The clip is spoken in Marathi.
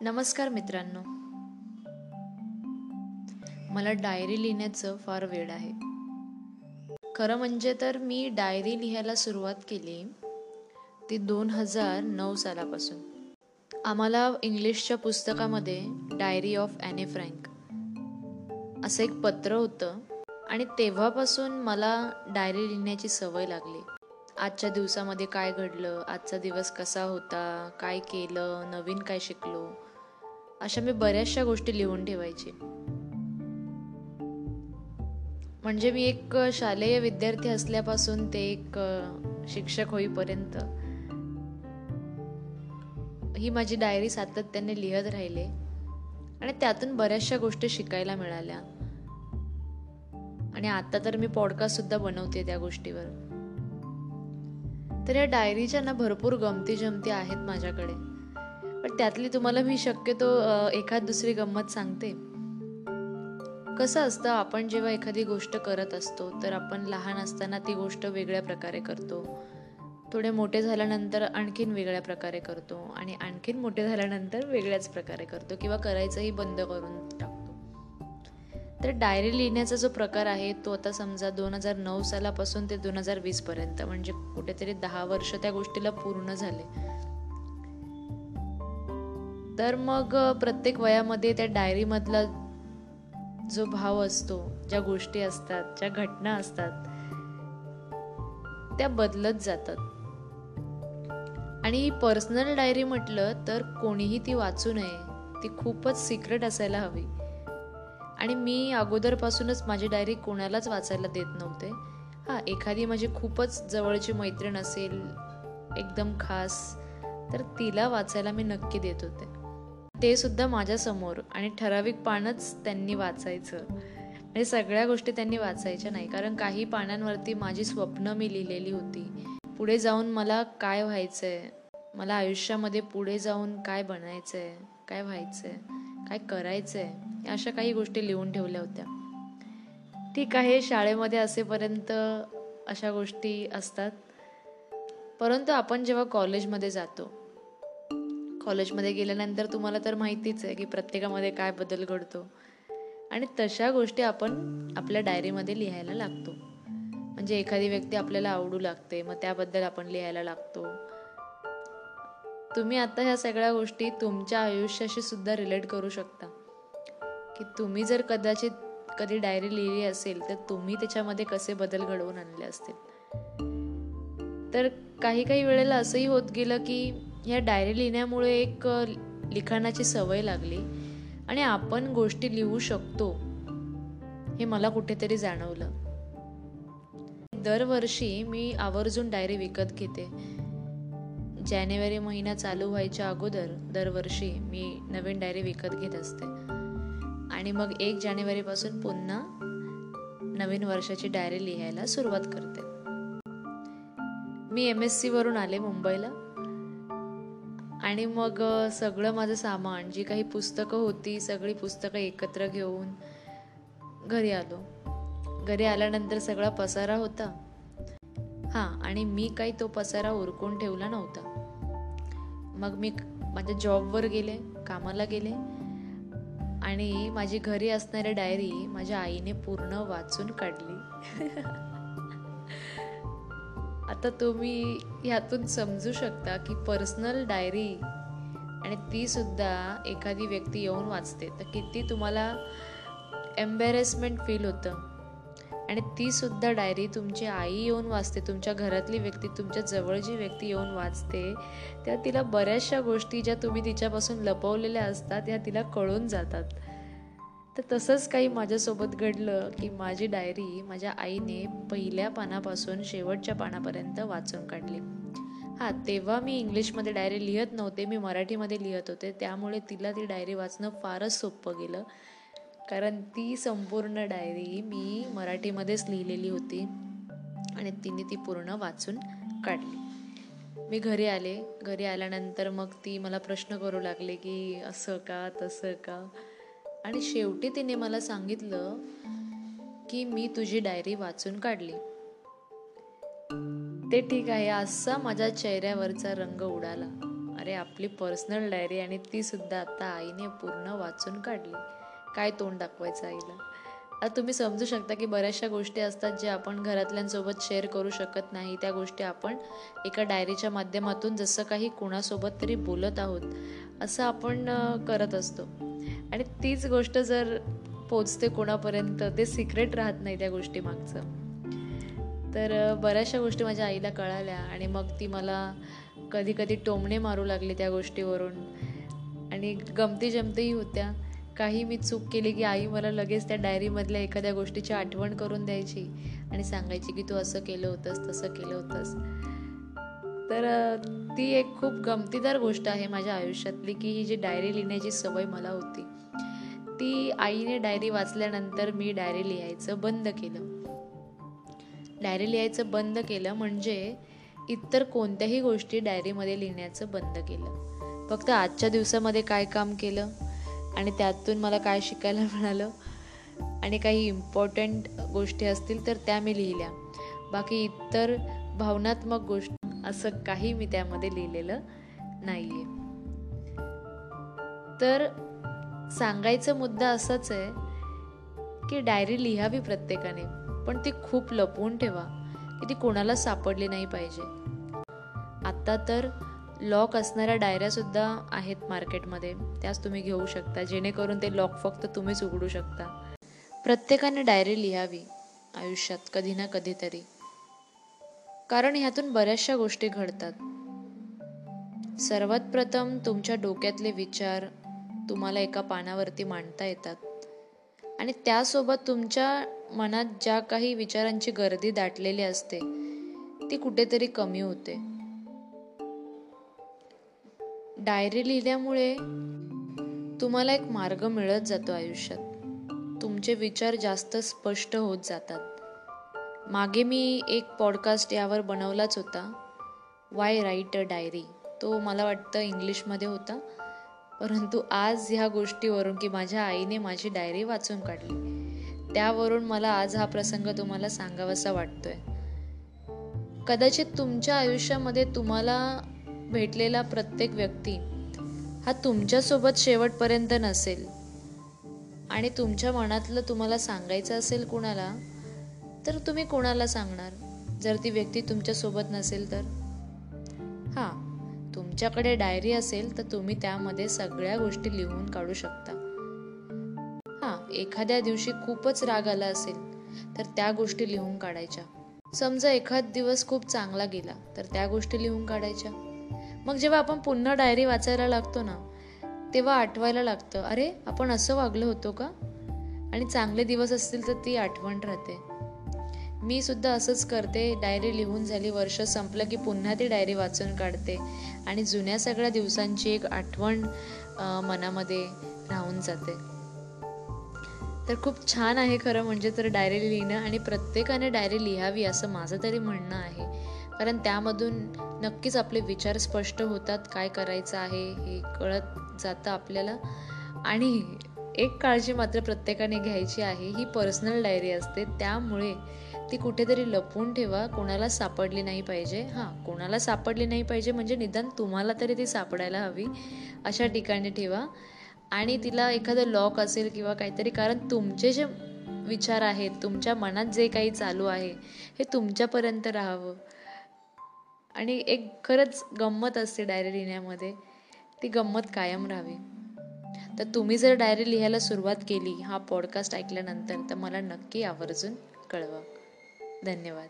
नमस्कार मित्रांनो. मला डायरी लिहिण्याचं फार वेळ आहे. खरं म्हणजे तर मी डायरी लिहायला सुरुवात केली ती दोन हजार नऊ सालापासून. आम्हाला इंग्लिशच्या पुस्तकामध्ये डायरी ऑफ ॲने फ्रँक असं एक पत्र होतं आणि तेव्हापासून मला डायरी लिहिण्याची सवय लागली. आजच्या दिवसामध्ये काय घडलं? आजचा दिवस कसा होता? काय केलं? नवीन काय शिकलो? अशा मी बऱ्याचशा गोष्टी लिहून ठेवायची. म्हणजे मी एक शालेय विद्यार्थी असल्यापासून ते एक शिक्षक होईपर्यंत ही माझी डायरी सातत्याने लिहत राहिले आणि त्यातून बऱ्याचशा गोष्टी शिकायला मिळाल्या. आणि आता तर मी पॉडकास्ट सुद्धा बनवते त्या गोष्टीवर. तर या डायरीच्या ना भरपूर गमती जमती आहेत माझ्याकडे. पण त्यातली तुम्हाला मी शक्यतो एखाद दुसरी गंमत सांगते. कसं असतं आपण जेव्हा एखादी गोष्ट करत असतो तर आपण लहान असताना ती गोष्ट वेगळ्या प्रकारे करतो. थोडे मोठे झाल्यानंतर आणखीन वेगळ्या प्रकारे करतो आणि आणखीन मोठे झाल्यानंतर वेगळ्याच प्रकारे करतो किंवा करायचंही बंद करून. टाकतो तर डायरी लिहिण्याचा जो प्रकार आहे तो आता समजा दोन हजार नऊ सालापासून ते दोन हजार वीसपर्यंत म्हणजे कुठेतरी दहा वर्ष त्या गोष्टीला पूर्ण झाले. तर मग प्रत्येक वयामध्ये त्या डायरीमधला जो भाव असतो ज्या गोष्टी असतात ज्या घटना असतात त्या बदलत जातात. आणि पर्सनल डायरी म्हटलं तर कोणीही ती वाचू नये ती खूपच सिक्रेट असायला हवी. आणि मी अगोदरपासूनच माझी डायरी कोणालाच वाचायला देत नव्हते. हां एखादी माझी खूपच जवळची मैत्रीण असेल एकदम खास तर तिला वाचायला मी नक्की देत होते. ते सुद्धा माझ्यासमोर आणि ठराविक पानच त्यांनी वाचायचं. म्हणजे सगळ्या गोष्टी त्यांनी वाचायच्या नाही कारण काही पानांवरती माझी स्वप्न मी लिहिलेली होती. पुढे जाऊन मला काय व्हायचं आहे मला आयुष्यामध्ये पुढे जाऊन काय बनायचं आहे काय व्हायचं आहे काय करायचं आहे अशा काही गोष्टी लिहून ठेवल्या होत्या. ठीक आहे शाळेमध्ये असेपर्यंत अशा गोष्टी असतात. परंतु आपण जेव्हा कॉलेजमध्ये जातो कॉलेजमध्ये गेल्यानंतर तुम्हाला तर माहितीच आहे की प्रत्येकामध्ये काय बदल घडतो आणि तशा गोष्टी आपण आपल्या डायरीमध्ये लिहायला लागतो. म्हणजे एखादी व्यक्ती आपल्याला आवडू लागते मग त्याबद्दल आपण लिहायला लागतो. तुम्ही आता ह्या सगळ्या गोष्टी तुमच्या आयुष्याशी सुद्धा रिलेट करू शकता. की तुम्ही जर कदाचित कधी डायरी लिहिली असेल तर तुम्ही त्याच्यामध्ये कसे बदल घडवून आणले असतील? तर काही काही वेळेला असंही होत गेलं की ह्या डायरी लिहिण्यामुळे एक लिखाणाची सवय लागली आणि आपण गोष्टी लिहू शकतो हे मला कुठेतरी जाणवलं. दरवर्षी मी आवर्जून डायरी विकत घेते. जानेवारी महिना चालू व्हायच्या अगोदर दरवर्षी मी नवीन डायरी विकत घेत असते. आणि मग एक जानेवारीपासून पुन्हा नवीन वर्षाची डायरी लिहायला सुरुवात करते. मी एम एस सी वरून आले मुंबईला. आणि मग सगळं माझं सामान जी काही पुस्तकं होती सगळी पुस्तकं एकत्र घेऊन घरी आलो. घरी आल्यानंतर सगळा पसारा होता. हां आणि मी काही तो पसारा उरकून ठेवला नव्हता. मग मी माझ्या जॉबवर गेले कामाला गेले. आणि माझी घरी असणारी डायरी माझ्या आईने पूर्ण वाचून काढली. आता तुम्ही ह्यातून समजू शकता की पर्सनल डायरी आणि ती सुद्धा एखादी व्यक्ती येऊन वाचते. तर किती तुम्हाला एम्बॅरेसमेंट फील होतं. आणि तीसुद्धा डायरी तुमची आई येऊन वाचते तुमच्या घरातली व्यक्ती तुमच्या जवळची व्यक्ती येऊन वाचते त्या तिला बऱ्याचशा गोष्टी ज्या तुम्ही तिच्यापासून लपवलेल्या असतात ह्या तिला कळून जातात. तर तसंच काही माझ्यासोबत घडलं की माझी डायरी माझ्या आईने पहिल्या पानापासून शेवटच्या पानापर्यंत वाचून काढली. हां तेव्हा मी इंग्लिशमध्ये डायरी लिहत नव्हते मी मराठीमध्ये लिहत होते त्यामुळे तिला ती डायरी वाचणं फारच सोपं गेलं. कारण ती संपूर्ण डायरी मी मराठीमध्येच लिहिलेली होती आणि तिने ती पूर्ण वाचून काढली. मी घरी आले. घरी आल्यानंतर मग ती मला प्रश्न करू लागले की असं का तसं का? आणि शेवटी तिने मला सांगितलं की मी तुझी डायरी वाचून काढली. ते ठीक आहे असा माझ्या चेहऱ्यावरचा रंग उडाला. अरे आपली पर्सनल डायरी आणि ती सुद्धा आता आईने पूर्ण वाचून काढली. काय तोंड दाखवायचं आईला? आता तुम्ही समजू शकता की बऱ्याचशा गोष्टी असतात ज्या आपण घरातल्यांसोबत शेअर करू शकत नाही. त्या गोष्टी आपण एका डायरीच्या माध्यमातून जसं काही कुणासोबत तरी बोलत आहोत असं आपण करत असतो. आणि तीच गोष्ट जर पोचते कोणापर्यंत ते सिक्रेट राहत नाही त्या गोष्टी मागचं. तर बऱ्याचशा गोष्टी माझ्या आईला कळाल्या आणि मग ती मला कधी कधी टोमणे मारू लागले त्या गोष्टीवरून. आणि गमती जमतीही होत्या. काही मी चूक केली की आई मला लगेच त्या डायरीमधल्या एखाद्या गोष्टीची आठवण करून द्यायची आणि सांगायची की तू असं केलं होतंस तसं केलं होतंस. तर ती एक खूप गमतीदार गोष्ट आहे माझ्या आयुष्यातली की ही जी डायरी लिहिण्याची सवय मला होती ती आईने डायरी वाचल्यानंतर मी डायरी लिहायचं बंद केलं. डायरी लिहायचं बंद केलं म्हणजे इतर कोणत्याही गोष्टी डायरीमध्ये लिहिण्याचं बंद केलं. फक्त आजच्या दिवसामध्ये काय काम केलं? आणि त्यातून मला काय शिकायला मिळालं? आणि काही इम्पॉर्टंट गोष्टी असतील तर त्या मी लिहिल्या. बाकी इतर भावनात्मक गोष्ट असं काही मी त्यामध्ये लिहिलेलं नाही आहे तर सांगायचा मुद्दा असाच आहे की डायरी लिहावी प्रत्येकाने पण ती खूप लपवून ठेवा की ती कोणाला सापडली नाही पाहिजे. आता तर लॉक असणाऱ्या डायऱ्यासुद्धा आहेत मार्केटमध्ये. त्याच तुम्ही घेऊ शकता. जेणेकरून ते लॉक फक्त तुम्हीच उघडू शकता. प्रत्येकाने डायरी लिहावी आयुष्यात कधी ना कधीतरी. कारण ह्यातून बऱ्याचशा गोष्टी घडतात. सर्वात प्रथम तुमच्या डोक्यातले विचार तुम्हाला एका पानावरती मांडता येतात. आणि त्यासोबत तुमच्या मनात ज्या काही विचारांची गर्दी दाटलेली असते ती कुठेतरी कमी होते. डायरी लिहिल्यामुळे तुम्हाला एक मार्ग मिळत जातो आयुष्यात. तुमचे विचार जास्त स्पष्ट होत जातात. मागे मी एक पॉडकास्ट यावर बनवलाच होता. वाय राईट अ डायरी तो मला वाटतं इंग्लिशमध्ये होता. परंतु आज ह्या गोष्टीवरून की माझ्या आईने माझी डायरी वाचून काढली. त्यावरून मला आज हा प्रसंग तुम्हाला सांगावासा वाटतोय. कदाचित तुमच्या आयुष्यामध्ये तुम्हाला भेटलेला प्रत्येक व्यक्ती हा तुमच्यासोबत शेवटपर्यंत नसेल. आणि तुमच्या मनातलं तुम्हाला सांगायचं असेल कुणाला तर तुम्ही कोणाला सांगणार? जर ती व्यक्ती तुमच्यासोबत नसेल तर? हां तुमच्याकडे डायरी असेल तर तुम्ही त्यामध्ये सगळ्या गोष्टी लिहून काढू शकता. हां एखाद्या दिवशी खूपच राग आला असेल तर त्या गोष्टी लिहून काढायच्या. समजा एखाद दिवस खूप चांगला गेला तर त्या गोष्टी लिहून काढायच्या. मग जेव्हा आपण पुन्हा डायरी वाचायला लागतो ना तेव्हा आठवायला लागतं अरे आपण असं वागलो होतो का? आणि चांगले दिवस असतील तर ती आठवण राहते. मी सुद्धा असंच करते डायरी लिहून झाली वर्ष संपलं की पुन्हा ती डायरी वाचून काढते. आणि जुन्या सगळ्या दिवसांची एक आठवण मनामध्ये राहून जाते. तर खूप छान आहे खरं म्हणजे तर डायरी लिहिणं आणि प्रत्येकाने डायरी लिहावी असं माझं तरी म्हणणं आहे. कारण त्यामधून नक्कीच आपले विचार स्पष्ट होतात काय करायचं आहे हे कळत जातं आपल्याला. आणि एक काळजी मात्र प्रत्येकाने घ्यायची आहे ही पर्सनल डायरी असते. त्यामुळे ती कुठेतरी लपवून ठेवा कोणाला सापडली नाही पाहिजे. हां कोणाला सापडली नाही पाहिजे म्हणजे निदान तुम्हाला तरी ती सापडायला हवी. अशा ठिकाणी ठेवा. आणि तिला एखादं लॉक असेल किंवा काहीतरी कारण तुमचे जे विचार आहेत तुमच्या मनात जे काही चालू आहे हे तुमच्यापर्यंत राहावं. आणि एक खरंच गंमत असते डायरी लिहिण्यामध्ये. ती गंमत कायम राहावी. तर तुम्ही जर डायरी लिहायला सुरुवात केली हा पॉडकास्ट ऐकल्यानंतर तर मला नक्की आवर्जून कळवा. धन्यवाद.